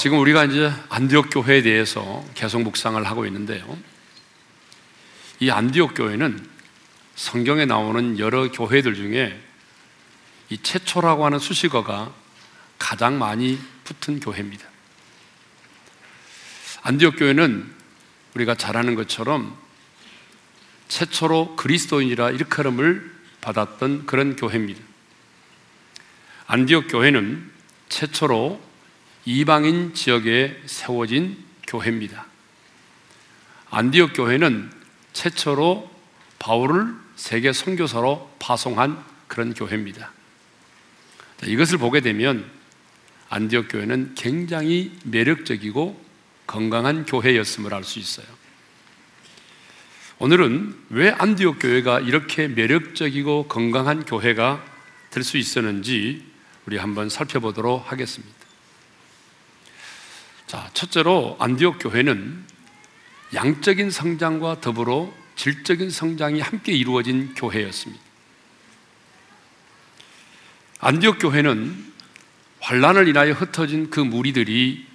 지금 우리가 이제 안디옥 교회에 대해서 계속 묵상을 하고 있는데요. 이 안디옥 교회는 성경에 나오는 여러 교회들 중에 이 최초라고 하는 수식어가 가장 많이 붙은 교회입니다. 안디옥 교회는 우리가 잘 아는 것처럼 최초로 그리스도인이라 일컬음을 받았던 그런 교회입니다. 안디옥 교회는 최초로 이방인 지역에 세워진 교회입니다. 안디옥 교회는 최초로 바울을 세계 선교사로 파송한 그런 교회입니다. 이것을 보게 되면 안디옥 교회는 굉장히 매력적이고 건강한 교회였음을 알 수 있어요. 오늘은 왜 안디옥 교회가 이렇게 매력적이고 건강한 교회가 될 수 있었는지 우리 한번 살펴보도록 하겠습니다. 자, 첫째로 안디옥 교회는 양적인 성장과 더불어 질적인 성장이 함께 이루어진 교회였습니다. 안디옥 교회는 환란을 인하여 흩어진 그 무리들이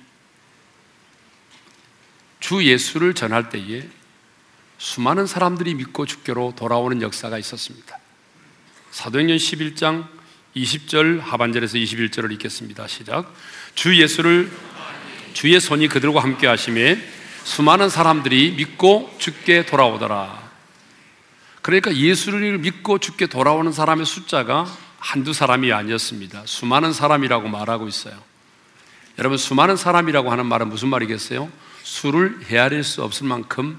주 예수를 전할 때에 수많은 사람들이 믿고 주께로 돌아오는 역사가 있었습니다. 사도행전 11장 20절 하반절에서 21절을 읽겠습니다. 시작. 주 예수를 주의 손이 그들과 함께 하심에 수많은 사람들이 믿고 죽게 돌아오더라. 그러니까 예수를 믿고 죽게 돌아오는 사람의 숫자가 한두 사람이 아니었습니다. 수많은 사람이라고 말하고 있어요. 여러분, 수많은 사람이라고 하는 말은 무슨 말이겠어요? 수를 헤아릴 수 없을 만큼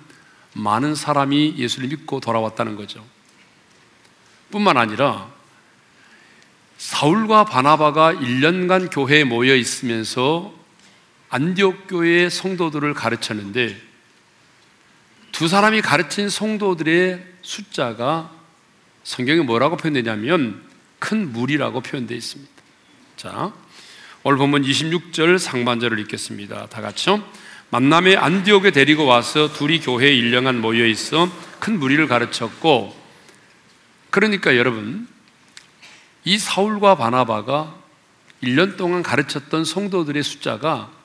많은 사람이 예수를 믿고 돌아왔다는 거죠. 뿐만 아니라 사울과 바나바가 1년간 교회에 모여 있으면서 안디옥 교회의 성도들을 가르쳤는데 두 사람이 가르친 성도들의 숫자가 성경에 뭐라고 표현되냐면 큰 무리라고 표현되어 있습니다. 자, 오늘 본문 26절 상반절을 읽겠습니다. 다 같이요. 만남에 안디옥에 데리고 와서 둘이 교회에 1년간 모여 있어 큰 무리를 가르쳤고 그러니까 여러분 이 사울과 바나바가 1년 동안 가르쳤던 성도들의 숫자가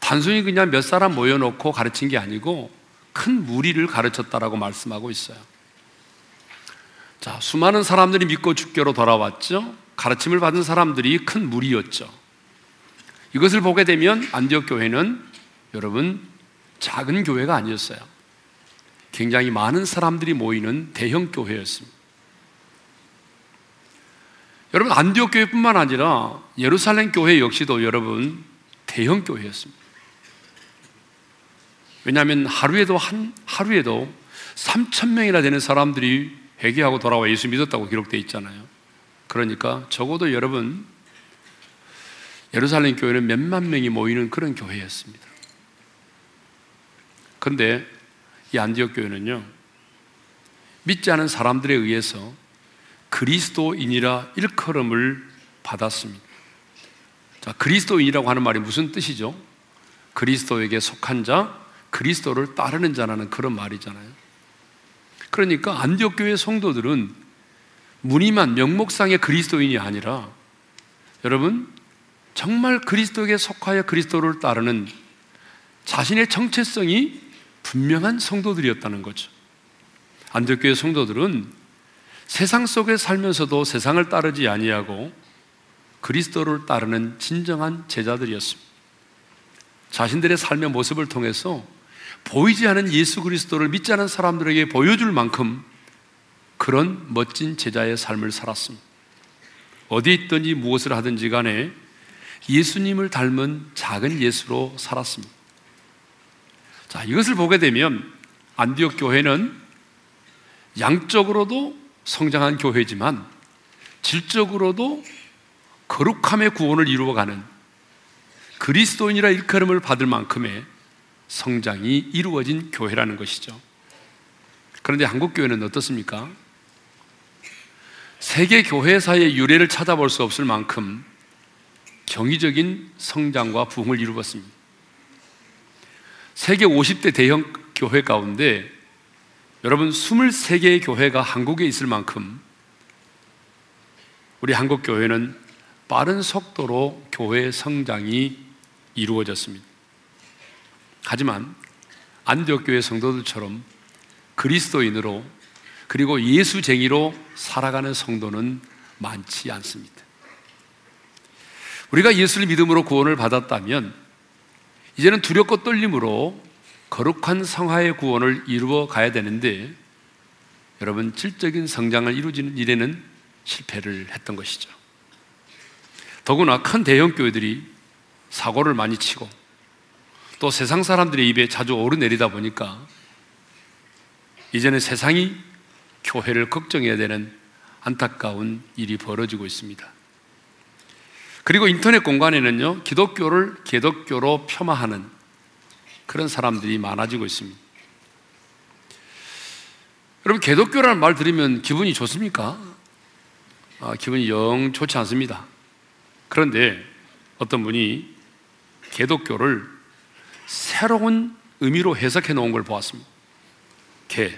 단순히 그냥 몇 사람 모여놓고 가르친 게 아니고 큰 무리를 가르쳤다라고 말씀하고 있어요. 자, 수많은 사람들이 믿고 주께로 돌아왔죠. 가르침을 받은 사람들이 큰 무리였죠. 이것을 보게 되면 안디옥 교회는 여러분 작은 교회가 아니었어요. 굉장히 많은 사람들이 모이는 대형 교회였습니다. 여러분 안디옥 교회뿐만 아니라 예루살렘 교회 역시도 여러분 대형 교회였습니다. 왜냐하면 하루에도 한 하루에도 3천 명이나 되는 사람들이 회개하고 돌아와 예수 믿었다고 기록되어 있잖아요. 그러니까 적어도 여러분 예루살렘 교회는 몇만 명이 모이는 그런 교회였습니다. 그런데 이 안디옥 교회는요 믿지 않은 사람들에 의해서 그리스도인이라 일컬음을 받았습니다. 자, 그리스도인이라고 하는 말이 무슨 뜻이죠? 그리스도에게 속한 자, 그리스도를 따르는 자라는 그런 말이잖아요. 그러니까 안디옥 교회 성도들은 무늬만 명목상의 그리스도인이 아니라 여러분 정말 그리스도에게 속하여 그리스도를 따르는 자신의 정체성이 분명한 성도들이었다는 거죠. 안디옥 교회 성도들은 세상 속에 살면서도 세상을 따르지 아니하고 그리스도를 따르는 진정한 제자들이었습니다. 자신들의 삶의 모습을 통해서 보이지 않은 예수 그리스도를 믿지 않은 사람들에게 보여줄 만큼 그런 멋진 제자의 삶을 살았습니다. 어디 있든지 무엇을 하든지 간에 예수님을 닮은 작은 예수로 살았습니다. 자, 이것을 보게 되면 안디옥 교회는 양적으로도 성장한 교회지만 질적으로도 거룩함의 구원을 이루어가는 그리스도인이라 일컬음을 받을 만큼의 성장이 이루어진 교회라는 것이죠. 그런데 한국 교회는 어떻습니까? 세계 교회사의 유래를 찾아볼 수 없을 만큼 경이적인 성장과 부흥을 이루었습니다. 세계 50대 대형 교회 가운데 여러분 23개의 교회가 한국에 있을 만큼 우리 한국 교회는 빠른 속도로 교회 성장이 이루어졌습니다. 하지만 안디옥 교회 성도들처럼 그리스도인으로 그리고 예수쟁이로 살아가는 성도는 많지 않습니다. 우리가 예수를 믿음으로 구원을 받았다면 이제는 두렵고 떨림으로 거룩한 성화의 구원을 이루어 가야 되는데 여러분 질적인 성장을 이루지는 일에는 실패를 했던 것이죠. 더구나 큰 대형 교회들이 사고를 많이 치고 또 세상 사람들의 입에 자주 오르내리다 보니까 이제는 세상이 교회를 걱정해야 되는 안타까운 일이 벌어지고 있습니다. 그리고 인터넷 공간에는요, 기독교를 개독교로 폄하하는 그런 사람들이 많아지고 있습니다. 여러분, 개독교라는 말 들으면 기분이 좋습니까? 아, 기분이 영 좋지 않습니다. 그런데 어떤 분이 개독교를 새로운 의미로 해석해 놓은 걸 보았습니다. 개.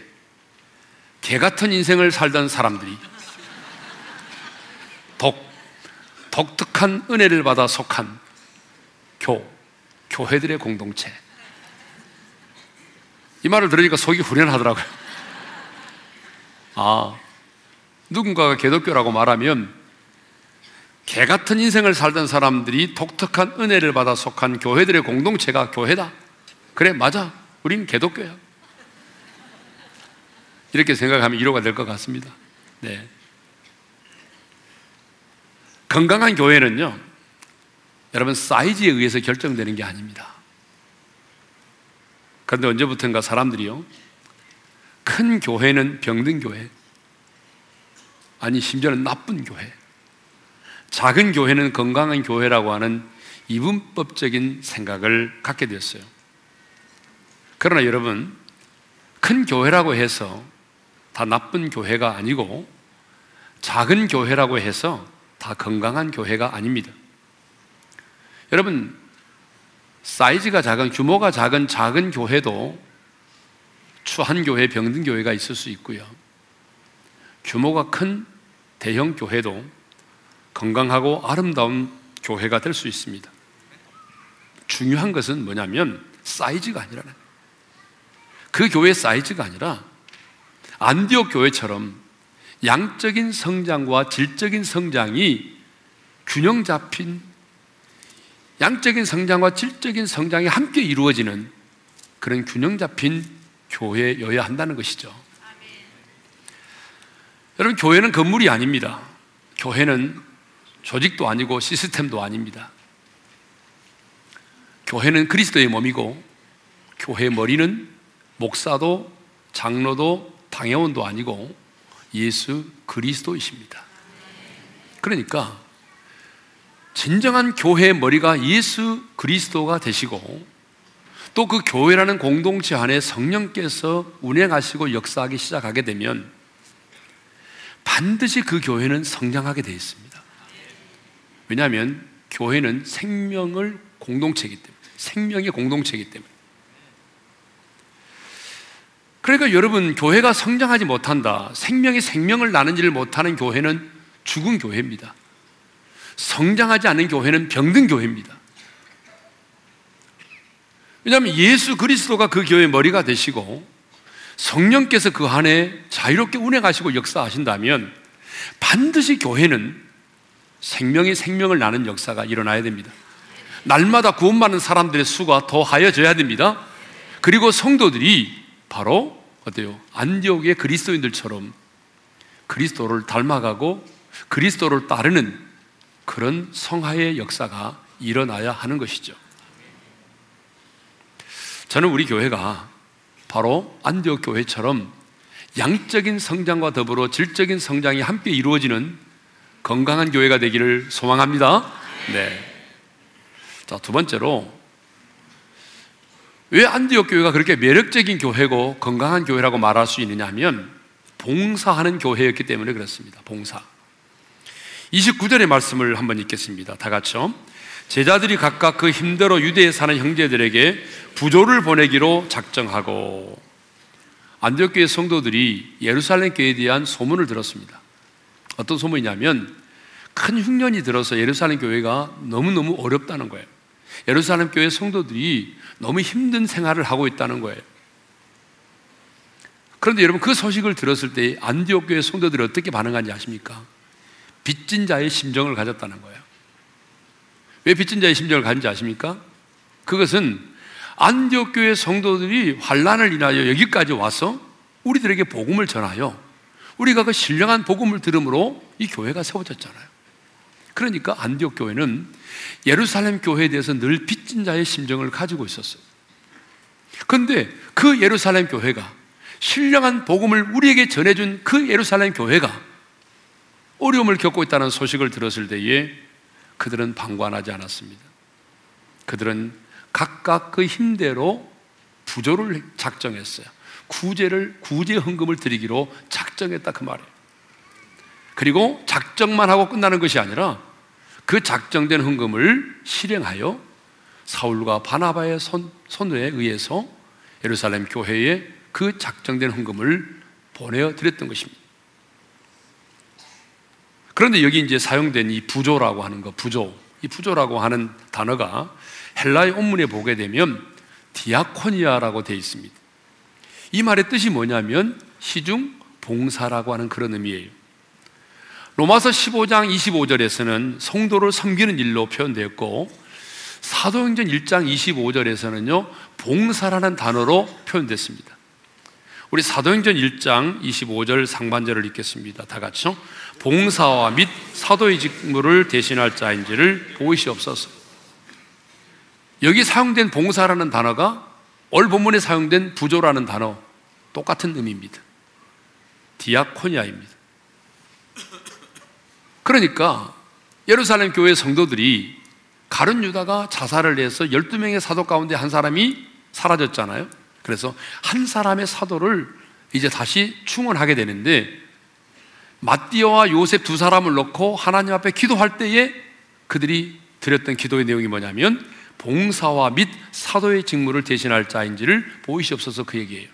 개 같은 인생을 살던 사람들이 독, 독특한 은혜를 받아 속한 교, 교회들의 공동체. 이 말을 들으니까 속이 후련하더라고요. 아, 누군가가 개독교라고 말하면 개 같은 인생을 살던 사람들이 독특한 은혜를 받아 속한 교회들의 공동체가 교회다. 그래, 맞아. 우린 개독교야. 이렇게 생각하면 위로가 될 것 같습니다. 네. 건강한 교회는요, 여러분, 사이즈에 의해서 결정되는 게 아닙니다. 그런데 언제부턴가 사람들이요, 큰 교회는 병든 교회, 아니, 심지어는 나쁜 교회, 작은 교회는 건강한 교회라고 하는 이분법적인 생각을 갖게 되었어요. 그러나 여러분, 큰 교회라고 해서 다 나쁜 교회가 아니고 작은 교회라고 해서 다 건강한 교회가 아닙니다. 여러분, 사이즈가 작은, 규모가 작은 작은 교회도 추한 교회, 병든 교회가 있을 수 있고요. 규모가 큰 대형 교회도 건강하고 아름다운 교회가 될 수 있습니다. 중요한 것은 뭐냐면 사이즈가 아니라는 그 교회 사이즈가 아니라 안디옥 교회처럼 양적인 성장과 질적인 성장이 균형 잡힌 양적인 성장과 질적인 성장이 함께 이루어지는 그런 균형 잡힌 교회여야 한다는 것이죠. 여러분, 교회는 건물이 아닙니다. 교회는 조직도 아니고 시스템도 아닙니다. 교회는 그리스도의 몸이고, 교회의 머리는 목사도 장로도 당회원도 아니고 예수 그리스도이십니다. 그러니까 진정한 교회의 머리가 예수 그리스도가 되시고 또 그 교회라는 공동체 안에 성령께서 운행하시고 역사하기 시작하게 되면 반드시 그 교회는 성장하게 되어 있습니다. 왜냐하면 교회는 생명을 공동체이기 때문에 생명의 공동체이기 때문에 그러니까 여러분, 교회가 성장하지 못한다. 생명이 생명을 나는지를 못하는 교회는 죽은 교회입니다. 성장하지 않는 교회는 병든 교회입니다. 왜냐하면 예수 그리스도가 그 교회의 머리가 되시고 성령께서 그 안에 자유롭게 운행하시고 역사하신다면 반드시 교회는 생명이 생명을 나는 역사가 일어나야 됩니다. 날마다 구원받는 사람들의 수가 더 하여져야 됩니다. 그리고 성도들이 바로 어때요? 안디옥의 그리스도인들처럼 그리스도를 닮아가고 그리스도를 따르는 그런 성화의 역사가 일어나야 하는 것이죠. 저는 우리 교회가 바로 안디옥 교회처럼 양적인 성장과 더불어 질적인 성장이 함께 이루어지는 건강한 교회가 되기를 소망합니다. 네. 자, 두 번째로 왜 안디옥 교회가 그렇게 매력적인 교회고 건강한 교회라고 말할 수 있느냐 하면 봉사하는 교회였기 때문에 그렇습니다. 봉사. 29절의 말씀을 한번 읽겠습니다. 다 같이요. 제자들이 각각 그 힘대로 유대에 사는 형제들에게 부조를 보내기로 작정하고 안디옥 교회 성도들이 예루살렘 교회에 대한 소문을 들었습니다. 어떤 소문이냐면 큰 흉년이 들어서 예루살렘 교회가 너무너무 어렵다는 거예요. 예루살렘 교회 성도들이 너무 힘든 생활을 하고 있다는 거예요. 그런데 여러분 그 소식을 들었을 때 안디옥 교회 성도들이 어떻게 반응한지 아십니까? 빚진 자의 심정을 가졌다는 거예요. 왜 빚진 자의 심정을 가진지 아십니까? 그것은 안디옥 교회 성도들이 환란을 인하여 여기까지 와서 우리들에게 복음을 전하여 우리가 그 신령한 복음을 들음으로 이 교회가 세워졌잖아요. 그러니까 안디옥 교회는 예루살렘 교회에 대해서 늘 빚진 자의 심정을 가지고 있었어요. 그런데 그 예루살렘 교회가 신령한 복음을 우리에게 전해준 그 예루살렘 교회가 어려움을 겪고 있다는 소식을 들었을 때에 그들은 방관하지 않았습니다. 그들은 각각 그 힘대로 부조를 작정했어요. 구제를 구제 헌금을 드리기로 작정했다 그 말이에요. 그리고 작정만 하고 끝나는 것이 아니라 그 작정된 헌금을 실행하여 사울과 바나바의 손, 손에 의해서 예루살렘 교회에 그 작정된 헌금을 보내어 드렸던 것입니다. 그런데 여기 이제 사용된 이 부조라고 하는 거, 부조. 이 부조라고 하는 단어가 헬라의 원문에 보게 되면 디아코니아라고 되어 있습니다. 이 말의 뜻이 뭐냐면 시중 봉사라고 하는 그런 의미예요. 로마서 15장 25절에서는 성도를 섬기는 일로 표현되었고 사도행전 1장 25절에서는요 봉사라는 단어로 표현됐습니다. 우리 사도행전 1장 25절 상반절을 읽겠습니다. 다 같이요. 봉사와 및 사도의 직무를 대신할 자인지를 보이시옵소서. 여기 사용된 봉사라는 단어가 올 본문에 사용된 부조라는 단어 똑같은 의미입니다. 디아코니아입니다. 그러니까 예루살렘 교회 성도들이 가룟 유다가 자살을 해서 12명의 사도 가운데 한 사람이 사라졌잖아요. 그래서 한 사람의 사도를 이제 다시 충원하게 되는데 마띠오와 요셉 두 사람을 놓고 하나님 앞에 기도할 때에 그들이 드렸던 기도의 내용이 뭐냐면 봉사와 및 사도의 직무를 대신할 자인지를 보이시옵소서 그 얘기예요.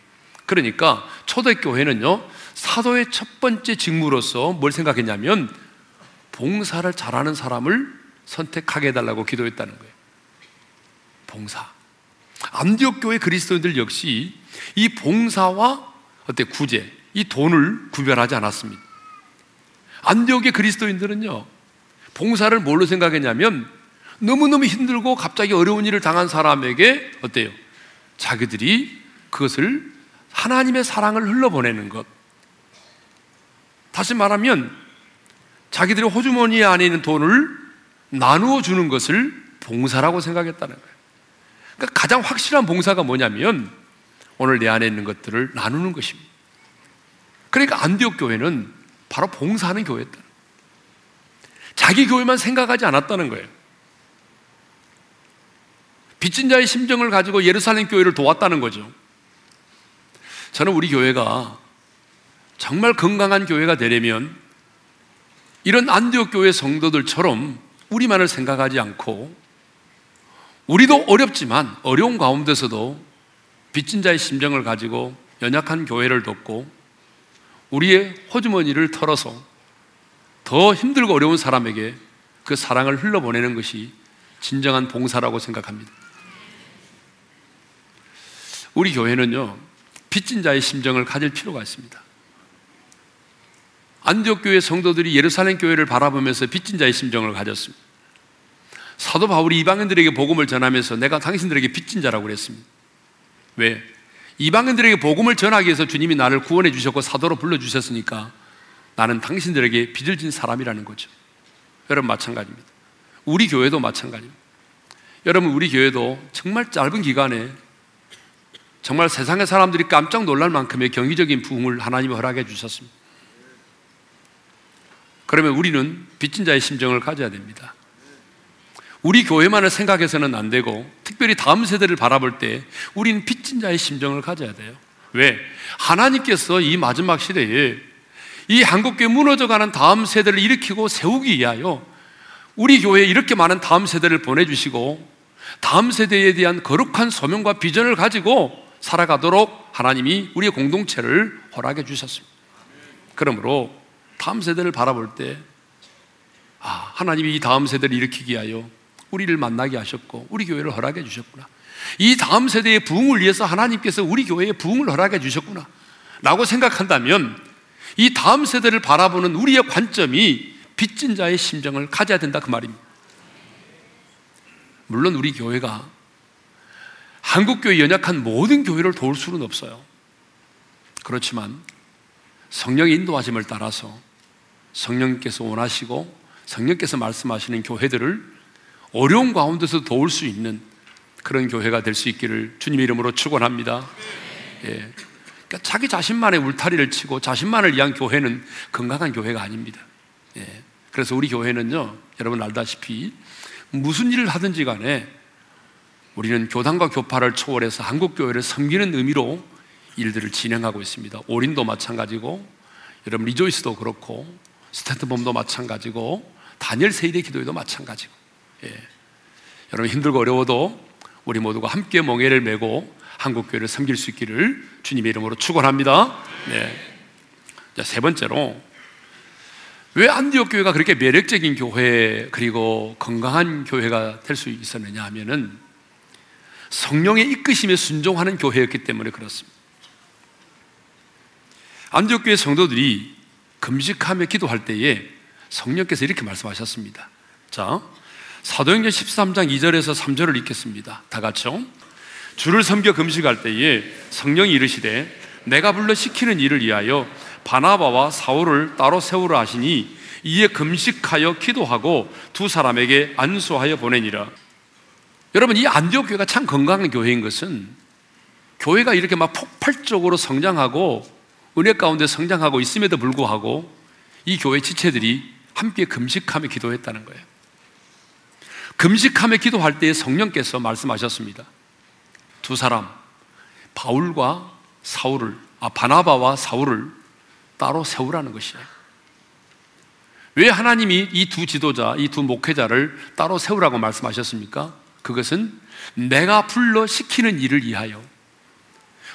그러니까 초대교회는요, 사도의 첫 번째 직무로서 뭘 생각했냐면 봉사를 잘하는 사람을 선택하게 해달라고 기도했다는 거예요. 봉사. 안디옥 교회 그리스도인들 역시 이 봉사와 어때 구제, 이 돈을 구별하지 않았습니다. 안디옥의 그리스도인들은요, 봉사를 뭘로 생각했냐면 너무너무 힘들고 갑자기 어려운 일을 당한 사람에게 어때요? 자기들이 그것을 하나님의 사랑을 흘러보내는 것. 다시 말하면 자기들의 호주머니 안에 있는 돈을 나누어 주는 것을 봉사라고 생각했다는 거예요. 그러니까 가장 확실한 봉사가 뭐냐면 오늘 내 안에 있는 것들을 나누는 것입니다. 그러니까 안디옥 교회는 바로 봉사하는 교회였다. 자기 교회만 생각하지 않았다는 거예요. 빚진 자의 심정을 가지고 예루살렘 교회를 도왔다는 거죠. 저는 우리 교회가 정말 건강한 교회가 되려면 이런 안디옥 교회 성도들처럼 우리만을 생각하지 않고 우리도 어렵지만 어려운 가운데서도 빚진 자의 심정을 가지고 연약한 교회를 돕고 우리의 호주머니를 털어서 더 힘들고 어려운 사람에게 그 사랑을 흘러보내는 것이 진정한 봉사라고 생각합니다. 우리 교회는요, 빚진 자의 심정을 가질 필요가 있습니다. 안디옥 교회 성도들이 예루살렘 교회를 바라보면서 빚진 자의 심정을 가졌습니다. 사도 바울이 이방인들에게 복음을 전하면서 내가 당신들에게 빚진 자라고 그랬습니다. 왜? 이방인들에게 복음을 전하기 위해서 주님이 나를 구원해 주셨고 사도로 불러 주셨으니까 나는 당신들에게 빚을 진 사람이라는 거죠. 여러분 마찬가지입니다. 우리 교회도 마찬가지입니다. 여러분 우리 교회도 정말 짧은 기간에 정말 세상의 사람들이 깜짝 놀랄 만큼의 경이적인 부흥을 하나님이 허락해 주셨습니다. 그러면 우리는 빚진 자의 심정을 가져야 됩니다. 우리 교회만을 생각해서는 안 되고 특별히 다음 세대를 바라볼 때 우리는 빚진 자의 심정을 가져야 돼요. 왜? 하나님께서 이 마지막 시대에 이 한국교회 무너져가는 다음 세대를 일으키고 세우기 위하여 우리 교회에 이렇게 많은 다음 세대를 보내주시고 다음 세대에 대한 거룩한 소명과 비전을 가지고 살아가도록 하나님이 우리의 공동체를 허락해 주셨습니다. 그러므로 다음 세대를 바라볼 때, 아, 하나님이 이 다음 세대를 일으키기 위하여 우리를 만나게 하셨고 우리 교회를 허락해 주셨구나. 이 다음 세대의 부흥을 위해서 하나님께서 우리 교회에 부흥을 허락해 주셨구나. 라고 생각한다면 이 다음 세대를 바라보는 우리의 관점이 빚진 자의 심정을 가져야 된다 그 말입니다. 물론 우리 교회가 한국교회 연약한 모든 교회를 도울 수는 없어요. 그렇지만 성령의 인도하심을 따라서 성령께서 원하시고 성령께서 말씀하시는 교회들을 어려운 가운데서 도울 수 있는 그런 교회가 될 수 있기를 주님의 이름으로 축원합니다. 예. 그러니까 자기 자신만의 울타리를 치고 자신만을 위한 교회는 건강한 교회가 아닙니다. 예. 그래서 우리 교회는요, 여러분 알다시피 무슨 일을 하든지 간에 우리는 교단과 교파를 초월해서 한국 교회를 섬기는 의미로 일들을 진행하고 있습니다. 오린도 마찬가지고, 여러분 리조이스도 그렇고, 스탠트범도 마찬가지고, 다니엘 세일의 기도회도 마찬가지고. 예. 여러분 힘들고 어려워도 우리 모두가 함께 멍에를 메고 한국 교회를 섬길 수 있기를 주님의 이름으로 축원합니다. 네. 자, 세 번째로 왜 안디옥 교회가 그렇게 매력적인 교회 그리고 건강한 교회가 될 수 있었느냐 하면은 성령의 이끄심에 순종하는 교회였기 때문에 그렇습니다. 안디옥 교회 성도들이 금식하며 기도할 때에 성령께서 이렇게 말씀하셨습니다. 자, 사도행전 13장 2절에서 3절을 읽겠습니다. 다 같이요. 주를 섬겨 금식할 때에 성령이 이르시되 내가 불러 시키는 일을 위하여 바나바와 사울을 따로 세우라 하시니 이에 금식하여 기도하고 두 사람에게 안수하여 보내니라. 여러분 이 안디옥 교회가 참 건강한 교회인 것은 교회가 이렇게 막 폭발적으로 성장하고 은혜 가운데 성장하고 있음에도 불구하고 이 교회 지체들이 함께 금식하며 기도했다는 거예요. 금식하며 기도할 때 성령께서 말씀하셨습니다. 두 사람, 바울과 사울을, 아, 바나바와 사울을 따로 세우라는 것이에요. 왜 하나님이 이 두 지도자, 이 두 목회자를 따로 세우라고 말씀하셨습니까? 그것은 내가 불러 시키는 일을 위하여.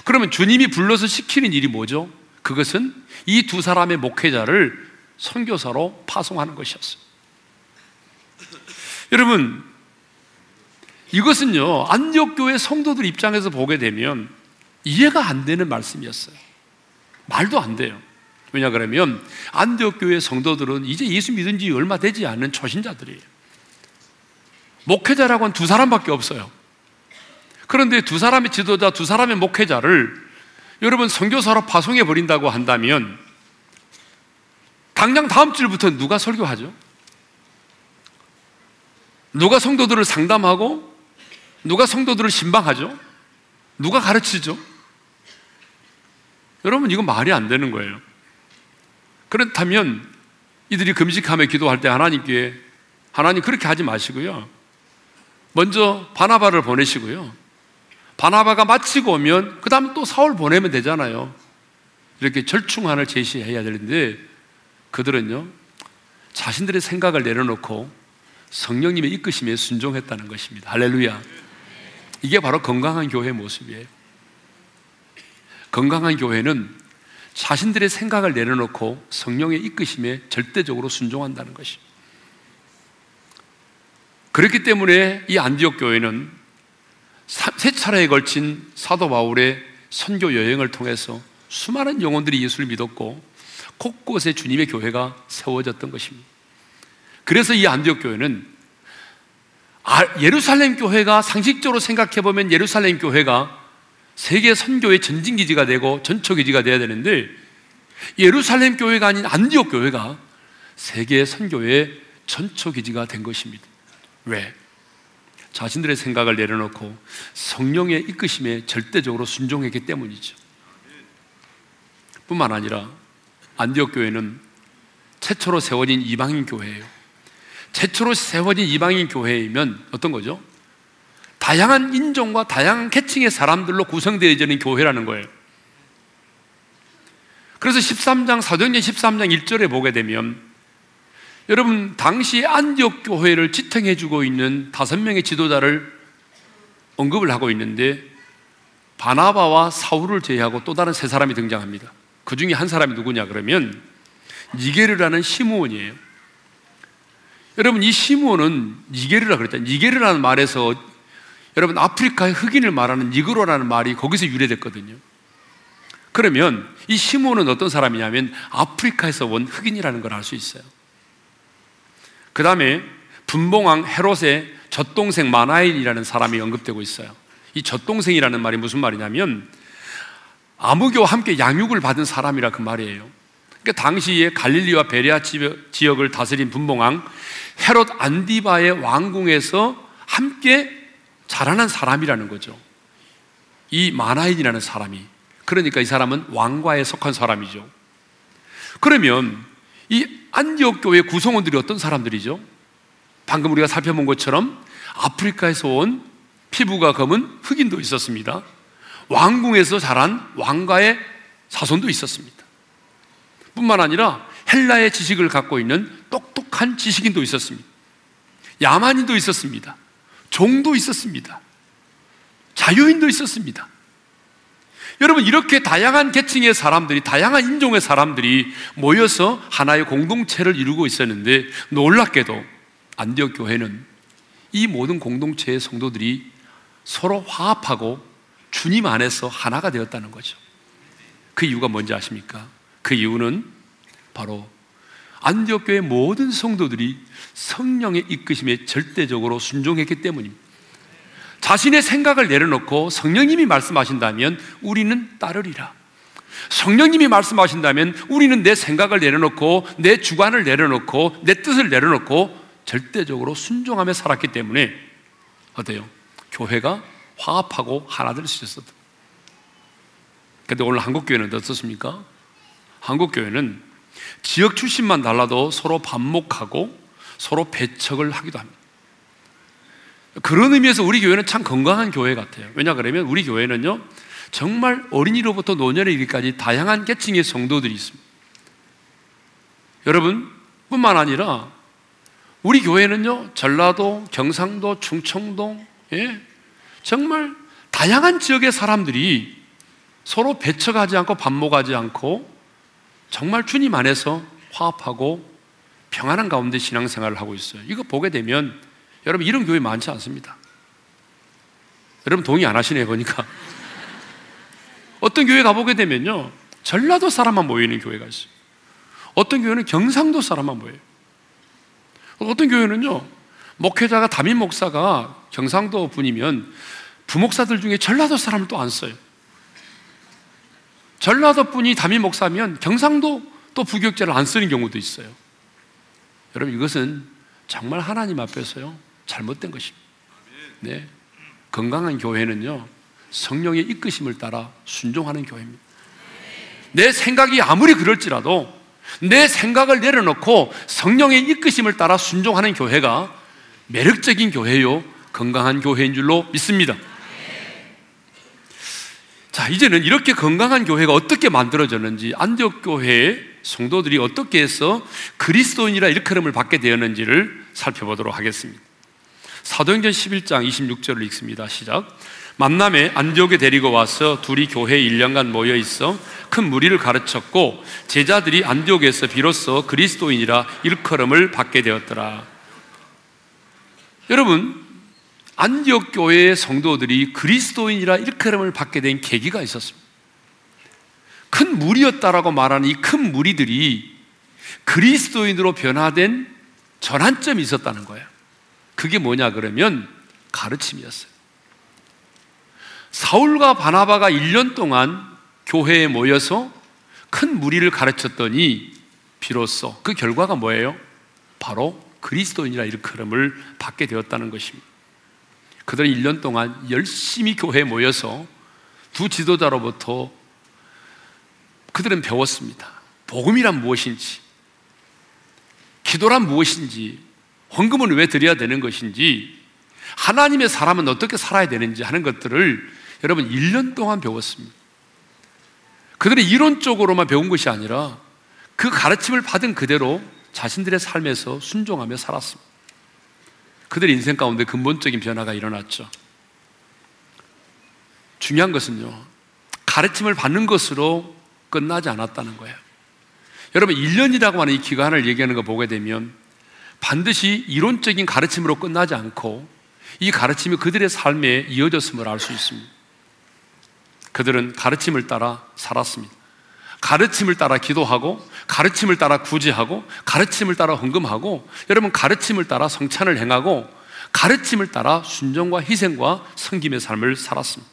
그러면 주님이 불러서 시키는 일이 뭐죠? 그것은 이 두 사람의 목회자를 선교사로 파송하는 것이었어요. 여러분, 이것은요, 안디옥교회 성도들 입장에서 보게 되면 이해가 안 되는 말씀이었어요. 말도 안 돼요. 왜냐 그러면 안디옥교회 성도들은 이제 예수 믿은 지 얼마 되지 않은 초신자들이에요. 목회자라고는 두 사람밖에 없어요. 그런데 두 사람의 지도자, 두 사람의 목회자를 여러분 선교사로 파송해 버린다고 한다면 당장 다음 주부터 누가 설교하죠? 누가 성도들을 상담하고 누가 성도들을 신방하죠? 누가 가르치죠? 여러분, 이거 말이 안 되는 거예요. 그렇다면 이들이 금식하며 기도할 때 하나님께 하나님 그렇게 하지 마시고요. 먼저 바나바를 보내시고요. 바나바가 마치고 오면 그 다음 또 사울 보내면 되잖아요. 이렇게 절충안을 제시해야 되는데 그들은요 자신들의 생각을 내려놓고 성령님의 이끄심에 순종했다는 것입니다. 할렐루야. 이게 바로 건강한 교회 모습이에요. 건강한 교회는 자신들의 생각을 내려놓고 성령의 이끄심에 절대적으로 순종한다는 것입니다. 그렇기 때문에 이 안디옥 교회는 세 차례에 걸친 사도 바울의 선교 여행을 통해서 수많은 영혼들이 예수를 믿었고 곳곳에 주님의 교회가 세워졌던 것입니다. 그래서 이 안디옥 교회는 아, 예루살렘 교회가 상식적으로 생각해 보면 예루살렘 교회가 세계 선교의 전진 기지가 되고 전초 기지가 돼야 되는데 예루살렘 교회가 아닌 안디옥 교회가 세계 선교의 전초 기지가 된 것입니다. 왜? 자신들의 생각을 내려놓고 성령의 이끄심에 절대적으로 순종했기 때문이죠. 뿐만 아니라 안디옥 교회는 최초로 세워진 이방인 교회예요. 최초로 세워진 이방인 교회이면 어떤 거죠? 다양한 인종과 다양한 계층의 사람들로 구성되어지는 교회라는 거예요. 그래서 13장, 사도행전 13장 1절에 보게 되면 여러분, 당시 안디옥 교회를 지탱해 주고 있는 다섯 명의 지도자를 언급을 하고 있는데 바나바와 사울을 제외하고 또 다른 세 사람이 등장합니다. 그 중에 한 사람이 누구냐 그러면 니게르라는 시므온이에요. 여러분 이 시므온은 니게르라 그랬다. 니게르라는 말에서 여러분 아프리카의 흑인을 말하는 니그로라는 말이 거기서 유래됐거든요. 그러면 이 시므온은 어떤 사람이냐면 아프리카에서 온 흑인이라는 걸 알 수 있어요. 그 다음에 분봉왕 헤롯의 젖동생 마나인이라는 사람이 언급되고 있어요. 이 젖동생이라는 말이 무슨 말이냐면 아무교와 함께 양육을 받은 사람이라 그 말이에요. 그러니까 당시에 갈릴리와 베레아 지역을 다스린 분봉왕 헤롯 안디바의 왕궁에서 함께 자라난 사람이라는 거죠. 이 마나인이라는 사람이. 그러니까 이 사람은 왕과에 속한 사람이죠. 그러면 이 안디옥 교회 구성원들이 어떤 사람들이죠? 방금 우리가 살펴본 것처럼 아프리카에서 온 피부가 검은 흑인도 있었습니다. 왕궁에서 자란 왕가의 사손도 있었습니다. 뿐만 아니라 헬라의 지식을 갖고 있는 똑똑한 지식인도 있었습니다. 야만인도 있었습니다. 종도 있었습니다. 자유인도 있었습니다. 여러분, 이렇게 다양한 계층의 사람들이, 다양한 인종의 사람들이 모여서 하나의 공동체를 이루고 있었는데 놀랍게도 안디옥 교회는 이 모든 공동체의 성도들이 서로 화합하고 주님 안에서 하나가 되었다는 거죠. 그 이유가 뭔지 아십니까? 그 이유는 바로 안디옥 교회 모든 성도들이 성령의 이끄심에 절대적으로 순종했기 때문입니다. 자신의 생각을 내려놓고 성령님이 말씀하신다면 우리는 따르리라. 성령님이 말씀하신다면 우리는 내 생각을 내려놓고 내 주관을 내려놓고 내 뜻을 내려놓고 절대적으로 순종하며 살았기 때문에 어때요? 교회가 화합하고 하나 될 수 있었다. 근데 오늘 한국 교회는 어떻습니까? 한국 교회는 지역 출신만 달라도 서로 반목하고 서로 배척을 하기도 합니다. 그런 의미에서 우리 교회는 참 건강한 교회 같아요. 왜냐 그러면 우리 교회는요, 정말 어린이로부터 노년에 이르기까지 다양한 계층의 성도들이 있습니다. 여러분, 뿐만 아니라 우리 교회는요, 전라도, 경상도, 충청도, 예, 정말 다양한 지역의 사람들이 서로 배척하지 않고 반목하지 않고 정말 주님 안에서 화합하고 평안한 가운데 신앙생활을 하고 있어요. 이거 보게 되면 여러분 이런 교회 많지 않습니다. 여러분 동의 안 하시네요 보니까. 어떤 교회 가보게 되면요 전라도 사람만 모이는 교회가 있어요. 어떤 교회는 경상도 사람만 모여요. 어떤 교회는요 목회자가 담임 목사가 경상도 분이면 부목사들 중에 전라도 사람을 또 안 써요. 전라도 분이 담임 목사면 경상도 또 부교육자를 안 쓰는 경우도 있어요. 여러분 이것은 정말 하나님 앞에서요 잘못된 것입니다. 네, 건강한 교회는요 성령의 이끄심을 따라 순종하는 교회입니다. 내 생각이 아무리 그럴지라도 내 생각을 내려놓고 성령의 이끄심을 따라 순종하는 교회가 매력적인 교회요 건강한 교회인 줄로 믿습니다. 자, 이제는 이렇게 건강한 교회가 어떻게 만들어졌는지, 안디옥 교회의 성도들이 어떻게 해서 그리스도인이라 일컬음을 받게 되었는지를 살펴보도록 하겠습니다. 사도행전 11장 26절을 읽습니다. 시작. 만남에 안디옥에 데리고 와서 둘이 교회에 1년간 모여 있어 큰 무리를 가르쳤고 제자들이 안디옥에서 비로소 그리스도인이라 일컬음을 받게 되었더라. 여러분, 안디옥 교회의 성도들이 그리스도인이라 일컬음을 받게 된 계기가 있었습니다. 큰 무리였다라고 말하는 이 큰 무리들이 그리스도인으로 변화된 전환점이 있었다는 거예요. 그게 뭐냐 그러면 가르침이었어요. 사울과 바나바가 1년 동안 교회에 모여서 큰 무리를 가르쳤더니 비로소 그 결과가 뭐예요? 바로 그리스도인이라 일컬음을 받게 되었다는 것입니다. 그들은 1년 동안 열심히 교회에 모여서 두 지도자로부터 그들은 배웠습니다. 복음이란 무엇인지, 기도란 무엇인지, 헌금은 왜 드려야 되는 것인지, 하나님의 사람은 어떻게 살아야 되는지 하는 것들을 여러분 1년 동안 배웠습니다. 그들이 이론적으로만 배운 것이 아니라 그 가르침을 받은 그대로 자신들의 삶에서 순종하며 살았습니다. 그들의 인생 가운데 근본적인 변화가 일어났죠. 중요한 것은요, 가르침을 받는 것으로 끝나지 않았다는 거예요. 여러분, 1년이라고 하는 이 기간을 얘기하는 거 보게 되면 반드시 이론적인 가르침으로 끝나지 않고 이 가르침이 그들의 삶에 이어졌음을 알 수 있습니다. 그들은 가르침을 따라 살았습니다. 가르침을 따라 기도하고, 가르침을 따라 구제하고, 가르침을 따라 헌금하고, 여러분 가르침을 따라 성찬을 행하고, 가르침을 따라 순종과 희생과 섬김의 삶을 살았습니다.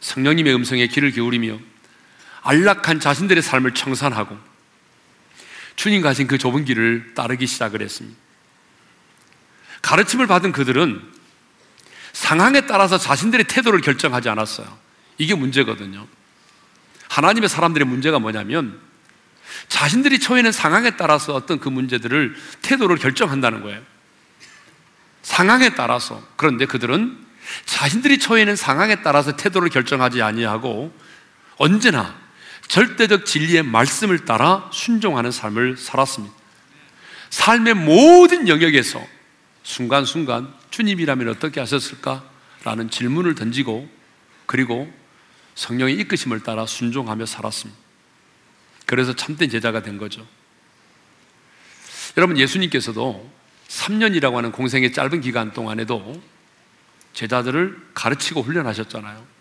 성령님의 음성에 귀를 기울이며 안락한 자신들의 삶을 청산하고 주님 가신 그 좁은 길을 따르기 시작을 했습니다. 가르침을 받은 그들은 상황에 따라서 자신들의 태도를 결정하지 않았어요. 이게 문제거든요. 하나님의 사람들의 문제가 뭐냐면 자신들이 처해 있는 상황에 따라서 어떤 그 문제들을 태도를 결정한다는 거예요. 상황에 따라서. 그런데 그들은 자신들이 처해 있는 상황에 따라서 태도를 결정하지 아니하고 언제나 절대적 진리의 말씀을 따라 순종하는 삶을 살았습니다. 삶의 모든 영역에서 순간순간 주님이라면 어떻게 하셨을까? 라는 질문을 던지고 그리고 성령의 이끄심을 따라 순종하며 살았습니다. 그래서 참된 제자가 된 거죠. 여러분, 예수님께서도 3년이라고 하는 공생의 짧은 기간 동안에도 제자들을 가르치고 훈련하셨잖아요.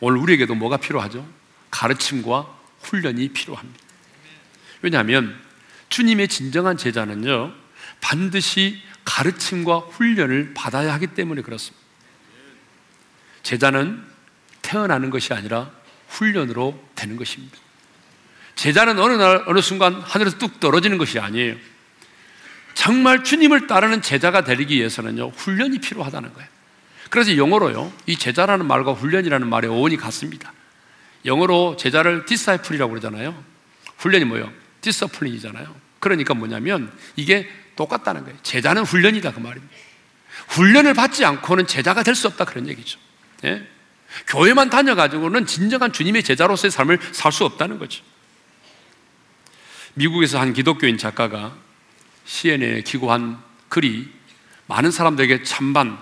오늘 우리에게도 뭐가 필요하죠? 가르침과 훈련이 필요합니다. 왜냐하면 주님의 진정한 제자는요, 반드시 가르침과 훈련을 받아야 하기 때문에 그렇습니다. 제자는 태어나는 것이 아니라 훈련으로 되는 것입니다. 제자는 어느 날, 어느 순간 하늘에서 뚝 떨어지는 것이 아니에요. 정말 주님을 따르는 제자가 되기 위해서는요, 훈련이 필요하다는 거예요. 그래서 영어로요, 이 제자라는 말과 훈련이라는 말의 어원이 같습니다. 영어로 제자를 disciple이라고 그러잖아요. 훈련이 뭐예요? discipline이잖아요. 그러니까 뭐냐면 이게 똑같다는 거예요. 제자는 훈련이다 그 말입니다. 훈련을 받지 않고는 제자가 될 수 없다 그런 얘기죠. 예? 교회만 다녀가지고는 진정한 주님의 제자로서의 삶을 살 수 없다는 거죠. 미국에서 한 기독교인 작가가 CNN에 기고한 글이 많은 사람들에게 찬반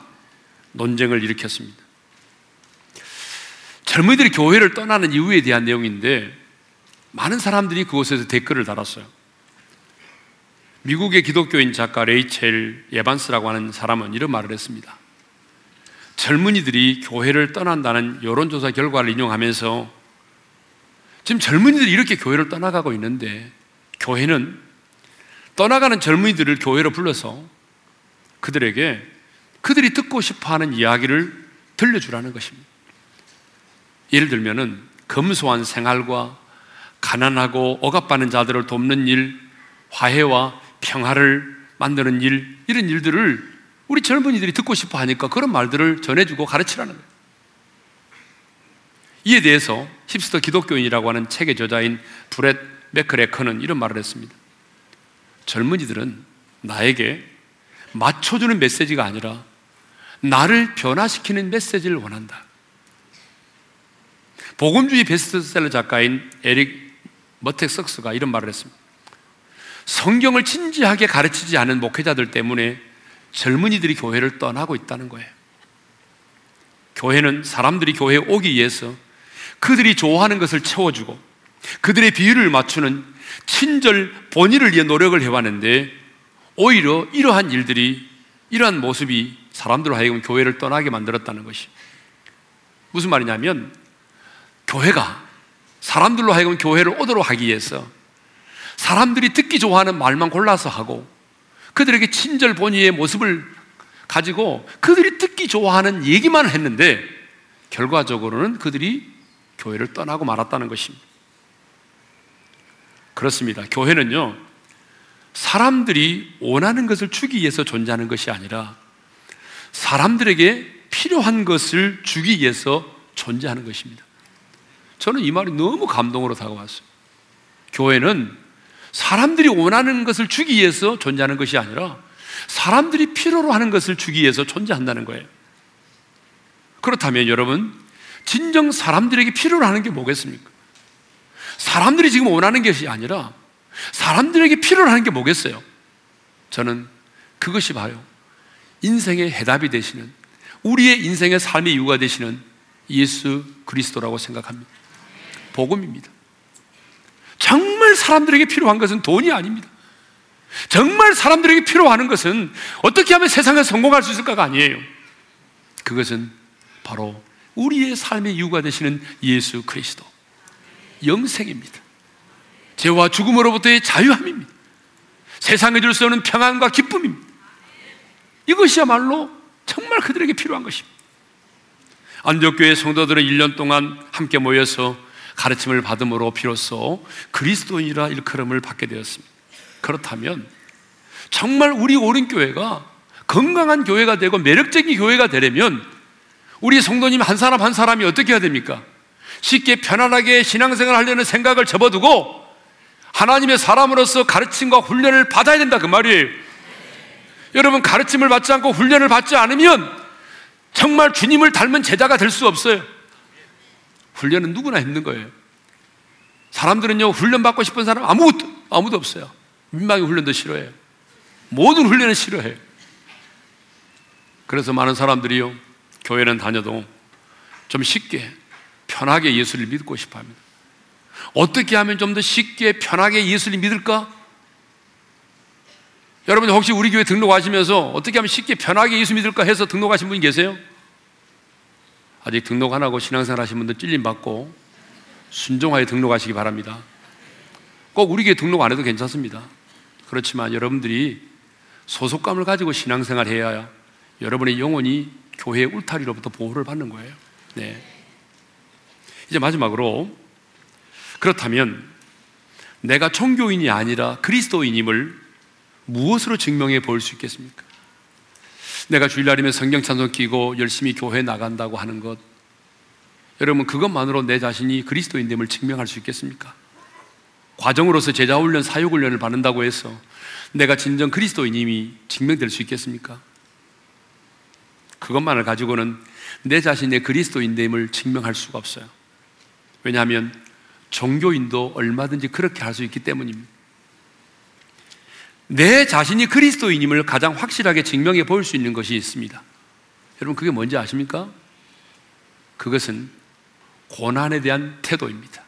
논쟁을 일으켰습니다. 젊은이들이 교회를 떠나는 이유에 대한 내용인데 많은 사람들이 그곳에서 댓글을 달았어요. 미국의 기독교인 작가 레이첼 예반스라고 하는 사람은 이런 말을 했습니다. 젊은이들이 교회를 떠난다는 여론조사 결과를 인용하면서 지금 젊은이들이 이렇게 교회를 떠나가고 있는데 교회는 떠나가는 젊은이들을 교회로 불러서 그들에게 그들이 듣고 싶어 하는 이야기를 들려주라는 것입니다. 예를 들면은 검소한 생활과 가난하고 억압받는 자들을 돕는 일, 화해와 평화를 만드는 일, 이런 일들을 우리 젊은이들이 듣고 싶어 하니까 그런 말들을 전해주고 가르치라는 거예요. 이에 대해서 힙스터 기독교인이라고 하는 책의 저자인 브렛 맥크레커는 이런 말을 했습니다. 젊은이들은 나에게 맞춰주는 메시지가 아니라 나를 변화시키는 메시지를 원한다. 복음주의 베스트셀러 작가인 에릭 머텍석스가 이런 말을 했습니다. 성경을 진지하게 가르치지 않은 목회자들 때문에 젊은이들이 교회를 떠나고 있다는 거예요. 교회는 사람들이 교회에 오기 위해서 그들이 좋아하는 것을 채워주고 그들의 비율을 맞추는 친절 본의를 위해 노력을 해왔는데 오히려 이러한 일들이 이러한 모습이 사람들로 하여금 교회를 떠나게 만들었다는 것이 무슨 말이냐면 교회가 사람들로 하여금 교회를 오도록 하기 위해서 사람들이 듣기 좋아하는 말만 골라서 하고 그들에게 친절 본의의 모습을 가지고 그들이 듣기 좋아하는 얘기만 했는데 결과적으로는 그들이 교회를 떠나고 말았다는 것입니다. 그렇습니다. 교회는요, 사람들이 원하는 것을 주기 위해서 존재하는 것이 아니라 사람들에게 필요한 것을 주기 위해서 존재하는 것입니다. 저는 이 말이 너무 감동으로 다가왔어요. 교회는 사람들이 원하는 것을 주기 위해서 존재하는 것이 아니라 사람들이 필요로 하는 것을 주기 위해서 존재한다는 거예요. 그렇다면 여러분, 진정 사람들에게 필요로 하는 게 뭐겠습니까? 사람들이 지금 원하는 것이 아니라 사람들에게 필요로 하는 게 뭐겠어요? 저는 그것이 바로 인생의 해답이 되시는 우리의 인생의 삶의 이유가 되시는 예수 그리스도라고 생각합니다. 복음입니다. 정말 사람들에게 필요한 것은 돈이 아닙니다. 정말 사람들에게 필요한 것은 어떻게 하면 세상에 성공할 수 있을까가 아니에요. 그것은 바로 우리의 삶의 이유가 되시는 예수 그리스도. 영생입니다. 죄와 죽음으로부터의 자유함입니다. 세상에 줄 수 없는 평안과 기쁨입니다. 이것이야말로 정말 그들에게 필요한 것입니다. 안디옥교회 성도들은 1년 동안 함께 모여서 가르침을 받음으로 비로소 그리스도인이라 일컬음을 받게 되었습니다. 그렇다면 정말 우리 오른 교회가 건강한 교회가 되고 매력적인 교회가 되려면 우리 성도님 한 사람 한 사람이 어떻게 해야 됩니까? 쉽게 편안하게 신앙생활 하려는 생각을 접어두고 하나님의 사람으로서 가르침과 훈련을 받아야 된다 그 말이에요. 여러분 가르침을 받지 않고 훈련을 받지 않으면 정말 주님을 닮은 제자가 될 수 없어요. 훈련은 누구나 힘든 거예요. 사람들은요 훈련 받고 싶은 사람 아무것도 아무도 없어요. 민망의 훈련도 싫어해요. 모든 훈련을 싫어해요. 그래서 많은 사람들이요 교회는 다녀도 좀 쉽게 편하게 예수를 믿고 싶어 합니다. 어떻게 하면 좀 더 쉽게 편하게 예수를 믿을까? 여러분 혹시 우리 교회 등록하시면서 어떻게 하면 쉽게 편하게 예수 믿을까 해서 등록하신 분 계세요? 아직 등록 안 하고 신앙생활 하신 분들 찔림 받고 순종하여 등록하시기 바랍니다. 꼭 우리 교회 등록 안 해도 괜찮습니다. 그렇지만 여러분들이 소속감을 가지고 신앙생활 해야 여러분의 영혼이 교회의 울타리로부터 보호를 받는 거예요. 네. 이제 마지막으로 그렇다면 내가 종교인이 아니라 그리스도인임을 무엇으로 증명해 볼 수 있겠습니까? 내가 주일날이면 성경 찬송 끼고 열심히 교회 나간다고 하는 것 여러분 그것만으로 내 자신이 그리스도인됨을 증명할 수 있겠습니까? 과정으로서 제자 훈련, 사역 훈련을 받는다고 해서 내가 진정 그리스도인임이 증명될 수 있겠습니까? 그것만을 가지고는 내 자신의 그리스도인됨을 증명할 수가 없어요. 왜냐하면 종교인도 얼마든지 그렇게 할 수 있기 때문입니다. 내 자신이 그리스도인임을 가장 확실하게 증명해 보일 수 있는 것이 있습니다. 여러분, 그게 뭔지 아십니까? 그것은 고난에 대한 태도입니다.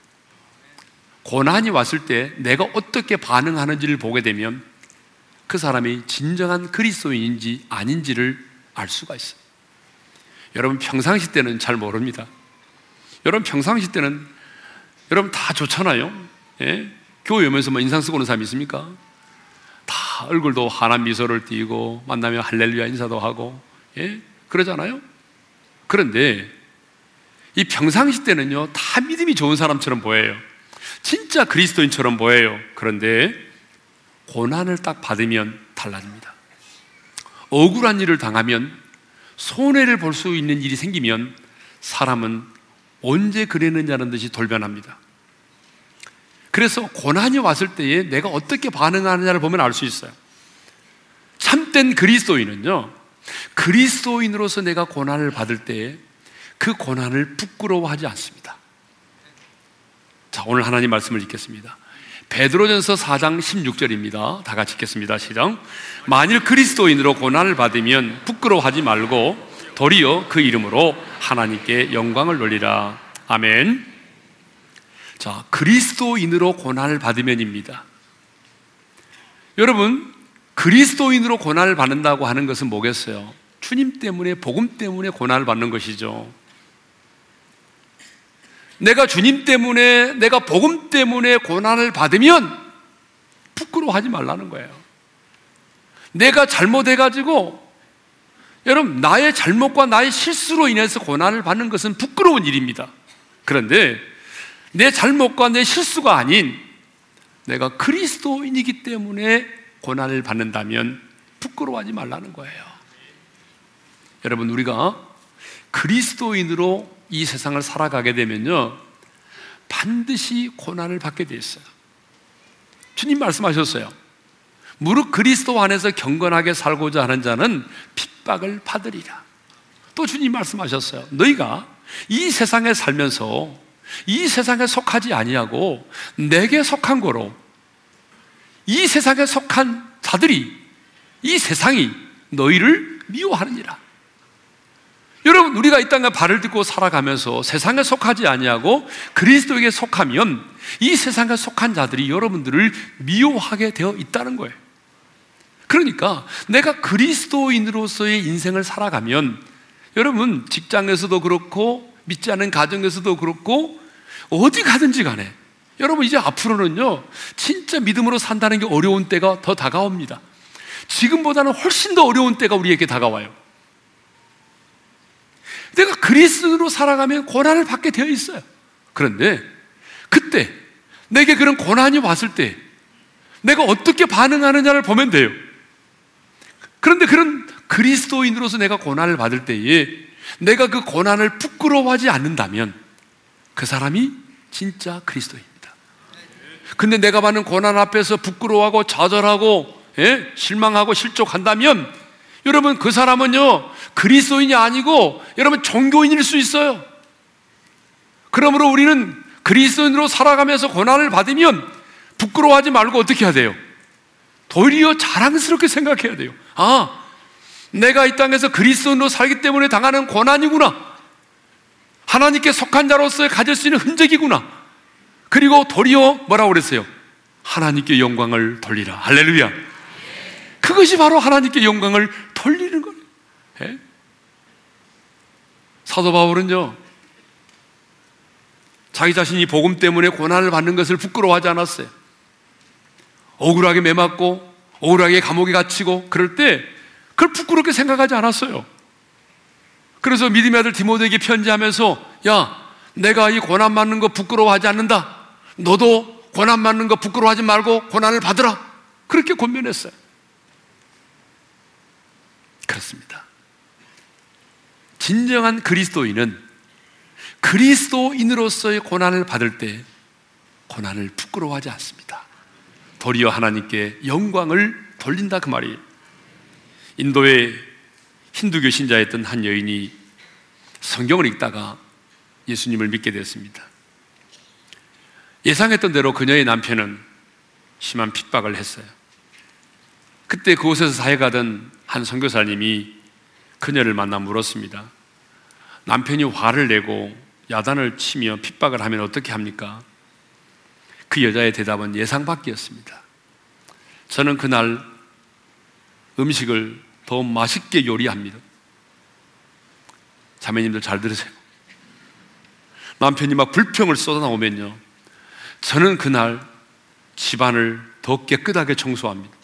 고난이 왔을 때 내가 어떻게 반응하는지를 보게 되면 그 사람이 진정한 그리스도인인지 아닌지를 알 수가 있어요. 여러분 평상시 때는 잘 모릅니다. 여러분 평상시 때는 여러분 다 좋잖아요. 예? 교회 오면서 뭐 인상 쓰고 오는 사람 있습니까? 다 얼굴도 환한 미소를 띠고 만나면 할렐루야 인사도 하고 예? 그러잖아요. 그런데 이 평상시 때는요 다 믿음이 좋은 사람처럼 보여요. 진짜 그리스도인처럼 보여요. 그런데 고난을 딱 받으면 달라집니다. 억울한 일을 당하면 손해를 볼 수 있는 일이 생기면 사람은 언제 그랬느냐는 듯이 돌변합니다. 그래서 고난이 왔을 때에 내가 어떻게 반응하느냐를 보면 알 수 있어요. 참된 그리스도인은요, 그리스도인으로서 내가 고난을 받을 때에 그 고난을 부끄러워하지 않습니다. 자, 오늘 하나님 말씀을 읽겠습니다. 베드로전서 4장 16절입니다. 다 같이 읽겠습니다. 시작. 만일 그리스도인으로 고난을 받으면 부끄러워하지 말고 도리어 그 이름으로 하나님께 영광을 돌리라. 아멘. 자, 그리스도인으로 고난을 받으면입니다. 여러분, 그리스도인으로 고난을 받는다고 하는 것은 뭐겠어요? 주님 때문에, 복음 때문에 고난을 받는 것이죠. 내가 주님 때문에, 내가 복음 때문에 고난을 받으면 부끄러워하지 말라는 거예요. 내가 잘못해가지고, 여러분, 나의 잘못과 나의 실수로 인해서 고난을 받는 것은 부끄러운 일입니다. 그런데 내 잘못과 내 실수가 아닌 내가 그리스도인이기 때문에 고난을 받는다면 부끄러워하지 말라는 거예요. 여러분, 우리가 그리스도인으로 이 세상을 살아가게 되면요. 반드시 고난을 받게 돼 있어요. 주님 말씀하셨어요. 무릇 그리스도 안에서 경건하게 살고자 하는 자는 핍박을 받으리라. 또 주님 말씀하셨어요. 너희가 이 세상에 살면서 이 세상에 속하지 아니하고 내게 속한 거로 이 세상에 속한 자들이 이 세상이 너희를 미워하느니라. 여러분 우리가 이 땅에 발을 딛고 살아가면서 세상에 속하지 아니하고 그리스도에게 속하면 이 세상에 속한 자들이 여러분들을 미워하게 되어 있다는 거예요. 그러니까 내가 그리스도인으로서의 인생을 살아가면 여러분 직장에서도 그렇고 믿지 않는 가정에서도 그렇고 어디 가든지 간에 여러분 이제 앞으로는요 진짜 믿음으로 산다는 게 어려운 때가 더 다가옵니다. 지금보다는 훨씬 더 어려운 때가 우리에게 다가와요. 내가 그리스도로 살아가면 고난을 받게 되어 있어요. 그런데 그때 내게 그런 고난이 왔을 때 내가 어떻게 반응하느냐를 보면 돼요. 그런데 그런 그리스도인으로서 내가 고난을 받을 때에 내가 그 고난을 부끄러워하지 않는다면 그 사람이 진짜 그리스도입니다. 근데 내가 받는 고난 앞에서 부끄러워하고 좌절하고 예? 실망하고 실족한다면 여러분 그 사람은요 그리스도인이 아니고 여러분 종교인일 수 있어요. 그러므로 우리는 그리스도인으로 살아가면서 고난을 받으면 부끄러워하지 말고 어떻게 해야 돼요? 도리어 자랑스럽게 생각해야 돼요. 아, 내가 이 땅에서 그리스도인으로 살기 때문에 당하는 고난이구나. 하나님께 속한 자로서 가질 수 있는 흔적이구나. 그리고 도리어 뭐라고 그랬어요? 하나님께 영광을 돌리라. 할렐루야. 그것이 바로 하나님께 영광을 돌리는 거예요. 예? 사도 바울은요, 자기 자신이 복음 때문에 고난을 받는 것을 부끄러워하지 않았어요. 억울하게 매맞고, 억울하게 감옥에 갇히고, 그럴 때 그걸 부끄럽게 생각하지 않았어요. 그래서 믿음의 아들 디모데에게 편지하면서, 야, 내가 이 고난 받는 거 부끄러워하지 않는다. 너도 고난 받는 거 부끄러워하지 말고 고난을 받으라. 그렇게 권면했어요. 그렇습니다. 진정한 그리스도인은 그리스도인으로서의 고난을 받을 때 고난을 부끄러워하지 않습니다. 도리어 하나님께 영광을 돌린다 그 말이에요. 인도의 힌두교 신자였던 한 여인이 성경을 읽다가 예수님을 믿게 되었습니다. 예상했던 대로 그녀의 남편은 심한 핍박을 했어요. 그때 그곳에서 사회가던 한 선교사님이 그녀를 만나 물었습니다. 남편이 화를 내고 야단을 치며 핍박을 하면 어떻게 합니까? 그 여자의 대답은 예상 밖이었습니다. 저는 그날 음식을 더 맛있게 요리합니다. 자매님들 잘 들으세요. 남편이 막 불평을 쏟아나오면요. 저는 그날 집안을 더 깨끗하게 청소합니다.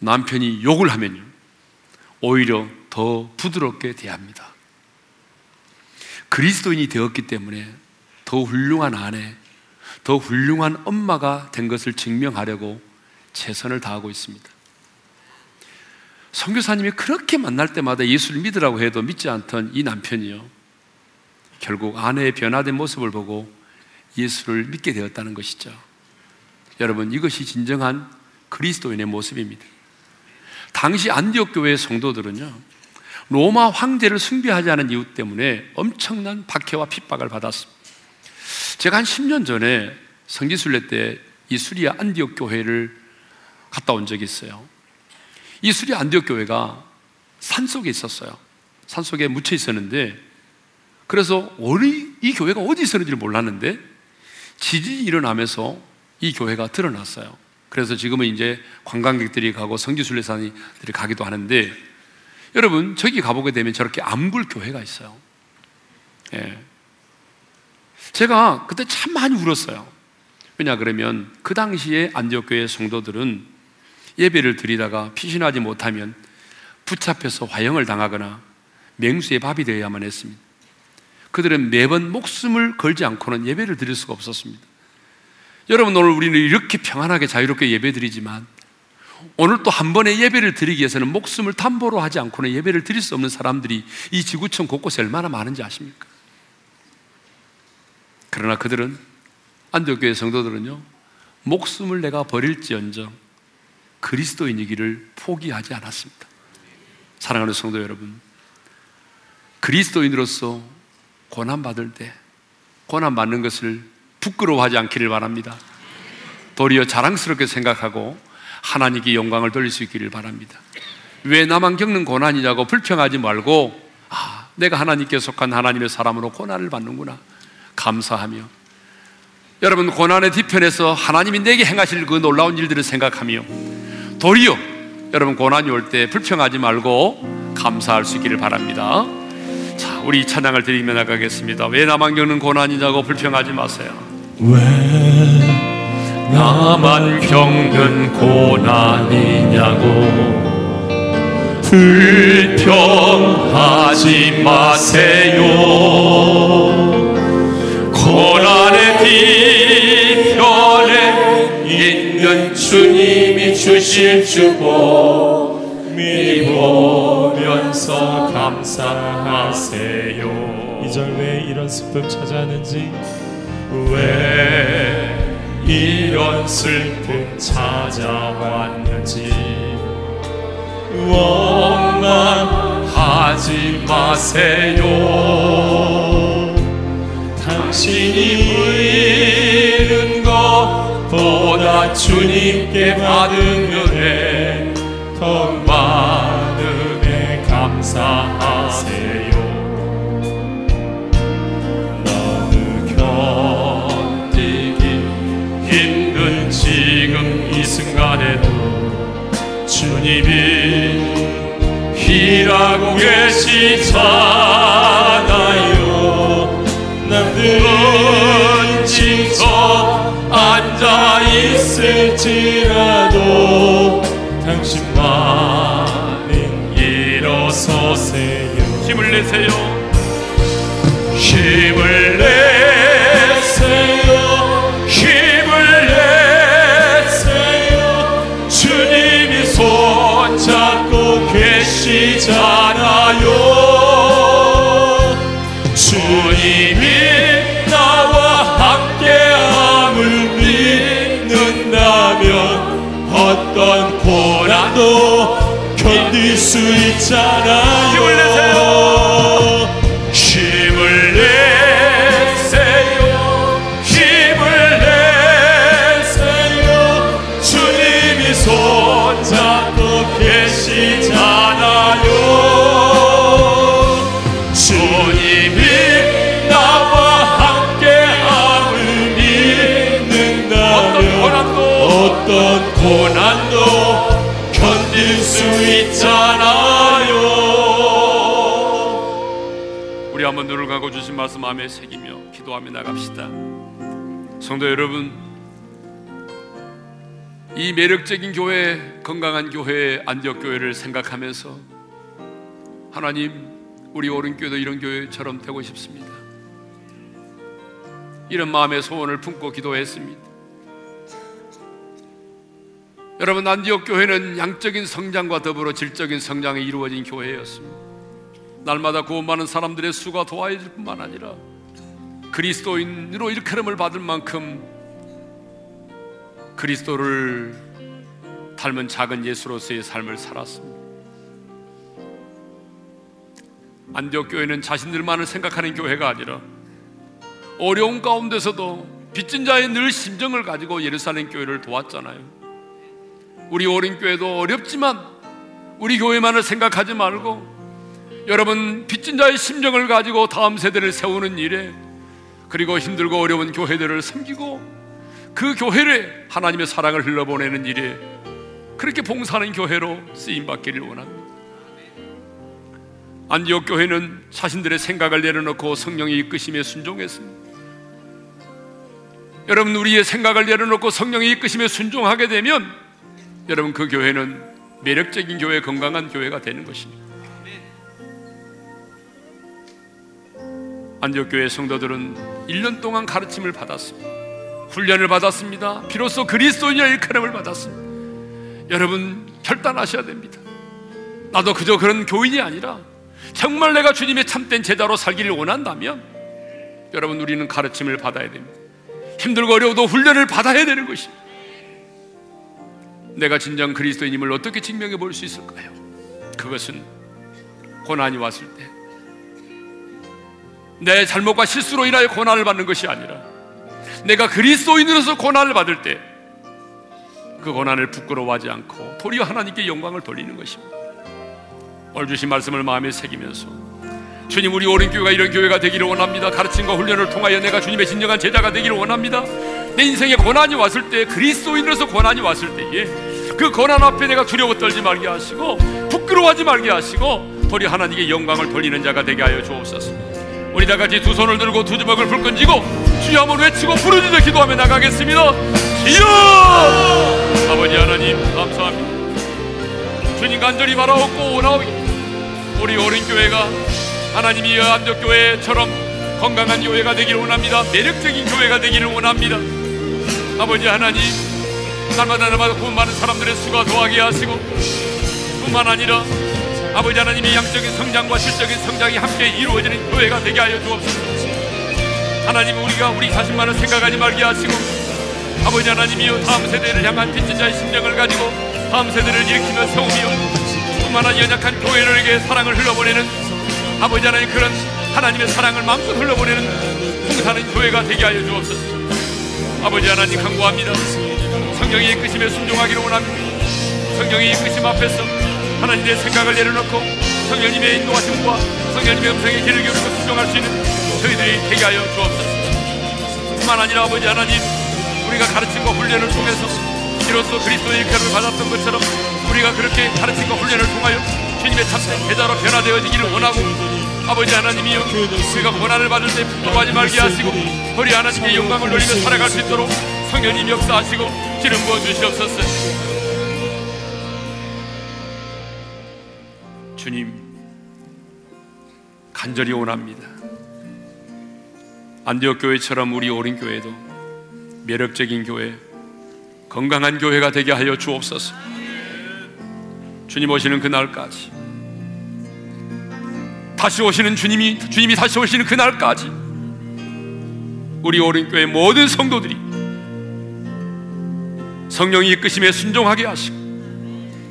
남편이 욕을 하면요. 오히려 더 부드럽게 대합니다. 그리스도인이 되었기 때문에 더 훌륭한 아내, 더 훌륭한 엄마가 된 것을 증명하려고 최선을 다하고 있습니다. 선교사님이 그렇게 만날 때마다 예수를 믿으라고 해도 믿지 않던 이 남편이요. 결국 아내의 변화된 모습을 보고 예수를 믿게 되었다는 것이죠. 여러분, 이것이 진정한 그리스도인의 모습입니다. 당시 안디옥 교회의 성도들은요, 로마 황제를 숭배하지 않은 이유 때문에 엄청난 박해와 핍박을 받았습니다. 제가 한 10년 전에 성지순례 때 이 수리아 안디옥 교회를 갔다 온 적이 있어요. 이 수리아 안디옥 교회가 산 속에 있었어요. 산 속에 묻혀 있었는데, 그래서 어디, 이 교회가 어디 있었는지 몰랐는데, 지진이 일어나면서 이 교회가 드러났어요. 그래서 지금은 이제 관광객들이 가고 성지순례사들이 가기도 하는데 여러분 저기 가보게 되면 저렇게 암굴 교회가 있어요. 예. 제가 그때 참 많이 울었어요. 왜냐 그러면 그 당시에 안디옥 교회 성도들은 예배를 드리다가 피신하지 못하면 붙잡혀서 화형을 당하거나 맹수의 밥이 되어야만 했습니다. 그들은 매번 목숨을 걸지 않고는 예배를 드릴 수가 없었습니다. 여러분, 오늘 우리는 이렇게 평안하게 자유롭게 예배 드리지만 오늘 또 한 번의 예배를 드리기 위해서는 목숨을 담보로 하지 않고는 예배를 드릴 수 없는 사람들이 이 지구촌 곳곳에 얼마나 많은지 아십니까? 그러나 그들은 안디옥교회 성도들은요 목숨을 내가 버릴지언정 그리스도인이기를 포기하지 않았습니다. 사랑하는 성도 여러분, 그리스도인으로서 고난받을 때 고난받는 것을 부끄러워하지 않기를 바랍니다. 도리어 자랑스럽게 생각하고 하나님께 영광을 돌릴 수 있기를 바랍니다. 왜 나만 겪는 고난이냐고 불평하지 말고 아, 내가 하나님께 속한 하나님의 사람으로 고난을 받는구나. 감사하며 여러분 고난의 뒤편에서 하나님이 내게 행하실 그 놀라운 일들을 생각하며 도리어 여러분 고난이 올 때 불평하지 말고 감사할 수 있기를 바랍니다. 자, 우리 찬양을 드리며 나가겠습니다. 왜 나만 겪는 고난이냐고 불평하지 마세요. 왜 나만 겪는 고난이냐고 불평하지 마세요. 고난의 뒤편에 있는 주님이 주실 주고 미보면서 감사하세요. 이절 왜 이런 슬픔 찾아는지? 왜 이런 슬픔 찾아왔는지? 원망하지 마세요. 당신이 부리는 것 보다 주님께 받은 은혜 더 많은 애 감사하세요. 너무 견디기 힘든 지금 이 순간에도 주님이 일하고 계시잖 내세요. 힘을 내세요. 힘을 내세요. 주님이 손잡고 계시잖아요. 주님이 어떤 고난도 견딜 수 있잖아 감고 주신 말씀 마음에 새기며 기도하며 나갑시다. 성도 여러분, 이 매력적인 교회, 건강한 교회, 안디옥 교회를 생각하면서 하나님, 우리 오른교도 이런 교회처럼 되고 싶습니다. 이런 마음의 소원을 품고 기도했습니다. 여러분, 안디옥 교회는 양적인 성장과 더불어 질적인 성장이 이루어진 교회였습니다. 날마다 구원 많은 사람들의 수가 도와질 뿐만 아니라 그리스도인으로 일컬음을 받을 만큼 그리스도를 닮은 작은 예수로서의 삶을 살았습니다. 안디옥 교회는 자신들만을 생각하는 교회가 아니라 어려운 가운데서도 빚진 자의 늘 심정을 가지고 예루살렘 교회를 도왔잖아요. 우리 어린 교회도 어렵지만 우리 교회만을 생각하지 말고 여러분 빚진 자의 심정을 가지고 다음 세대를 세우는 일에 그리고 힘들고 어려운 교회들을 섬기고 그 교회를 하나님의 사랑을 흘러보내는 일에 그렇게 봉사하는 교회로 쓰임 받기를 원합니다. 안디옥 교회는 자신들의 생각을 내려놓고 성령의 이끄심에 순종했습니다. 여러분 우리의 생각을 내려놓고 성령의 이끄심에 순종하게 되면 여러분 그 교회는 매력적인 교회, 건강한 교회가 되는 것입니다. 안디옥 교회 성도들은 1년 동안 가르침을 받았습니다. 훈련을 받았습니다. 비로소 그리스도인의 일컬음을 받았습니다. 여러분 결단하셔야 됩니다. 나도 그저 그런 교인이 아니라 정말 내가 주님의 참된 제자로 살기를 원한다면 여러분 우리는 가르침을 받아야 됩니다. 힘들고 어려워도 훈련을 받아야 되는 것입니다. 내가 진정 그리스도인임을 어떻게 증명해 볼 수 있을까요? 그것은 고난이 왔을 때 내 잘못과 실수로 인하여 고난을 받는 것이 아니라 내가 그리스도인으로서 고난을 받을 때 그 고난을 부끄러워하지 않고 도리어 하나님께 영광을 돌리는 것입니다. 오늘 주신 말씀을 마음에 새기면서 주님 우리 오른 교회가 이런 교회가 되기를 원합니다. 가르침과 훈련을 통하여 내가 주님의 진정한 제자가 되기를 원합니다. 내 인생에 고난이 왔을 때 그리스도인으로서 고난이 왔을 때에 그 고난 앞에 내가 두려워 떨지 말게 하시고 부끄러워하지 말게 하시고 도리 하나님께 영광을 돌리는 자가 되게 하여 주옵소서 우리 다 같이 두 손을 들고 두 주먹을 불끈지고 주여 한번 외치고 부르짖어 기도하며 나가겠습니다. 주여! 아버지 하나님 감사합니다. 주님 간절히 바라옵고 원하오기 우리 어린 교회가 하나님이 안적교회처럼 건강한 교회가 되기를 원합니다. 매력적인 교회가 되기를 원합니다. 아버지 하나님 날마다 날마다 구원 많은 사람들의 수가 더하게 하시고 뿐만 아니라 아버지 하나님의 양적인 성장과 실적인 성장이 함께 이루어지는 교회가 되게 하여 주옵소서. 하나님 우리가 우리 자신만을 생각하지 말게 하시고 아버지 하나님이여 다음 세대를 향한 빚진 자의 심정을 가지고 다음 세대를 일으키며 세우며 아니라 연약한 교회들에게 사랑을 흘러보내는 아버지 하나님 그런 하나님의 사랑을 마음껏 흘러보내는 풍사는 교회가 되게 하여 주옵소서. 아버지 하나님 간구합니다. 성령의 이끄심에 순종하기를 원합니다. 성령의 이끄심 앞에서 하나님의 생각을 내려놓고 성령님의 인도하심과 성령님의 음성에 귀를 기울이고 순종할 수 있는 저희들이 되게 하여 주옵소서. 뿐만 아니라 아버지 하나님 우리가 가르침과 훈련을 통해서 이로써 그리스도의 일컬을 받았던 것처럼 우리가 그렇게 가르침과 훈련을 통하여 주님의 참된 제자로 변화되어지기를 원하고 아버지 하나님이여 우리가 고난을 받을 때 부끄러워하지 말게 하시고 우리 하나님의 영광을 돌리며 살아갈 수 있도록 성령님 역사하시고 기름 부어 주시옵소서 주님 간절히 원합니다. 안디옥 교회처럼 우리 오린 교회도 매력적인 교회 건강한 교회가 되게 하여 주옵소서. 주님 오시는 그날까지 다시 오시는 주님이 주님이 다시 오시는 그날까지 우리 오른 교회 모든 성도들이 성령이 이끄심에 순종하게 하시고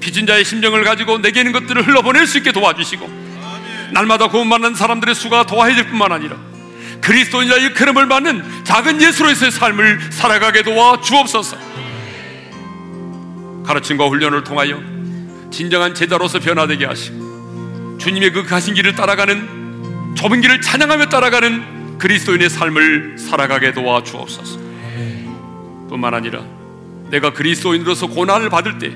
빚진 자의 심정을 가지고 내게 있는 것들을 흘러보낼 수 있게 도와주시고 날마다 구원받는 사람들의 수가 더해질 뿐만 아니라 그리스도인자의 일컬음을 받는 작은 예수로서의 삶을 살아가게 도와 주옵소서 가르침과 훈련을 통하여 진정한 제자로서 변화되게 하시고 주님의 그 가신 길을 따라가는 좁은 길을 찬양하며 따라가는 그리스도인의 삶을 살아가게 도와 주옵소서. 뿐만 아니라 내가 그리스도인으로서 고난을 받을 때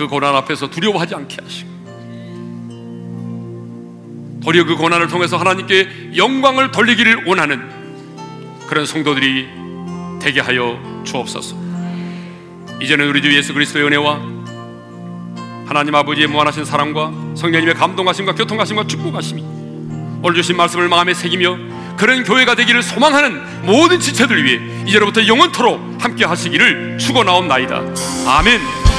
그 고난 앞에서 두려워하지 않게 하시고 도리어 그 고난을 통해서 하나님께 영광을 돌리기를 원하는 그런 성도들이 되게 하여 주옵소서. 이제는 우리 주 예수 그리스도의 은혜와 하나님 아버지의 무한하신 사랑과 성령님의 감동하심과 교통하심과 축복하심이 오늘 주신 말씀을 마음에 새기며 그런 교회가 되기를 소망하는 모든 지체들 위해 이제로부터 영원토록 함께 하시기를 축원하옵나이다. 아멘.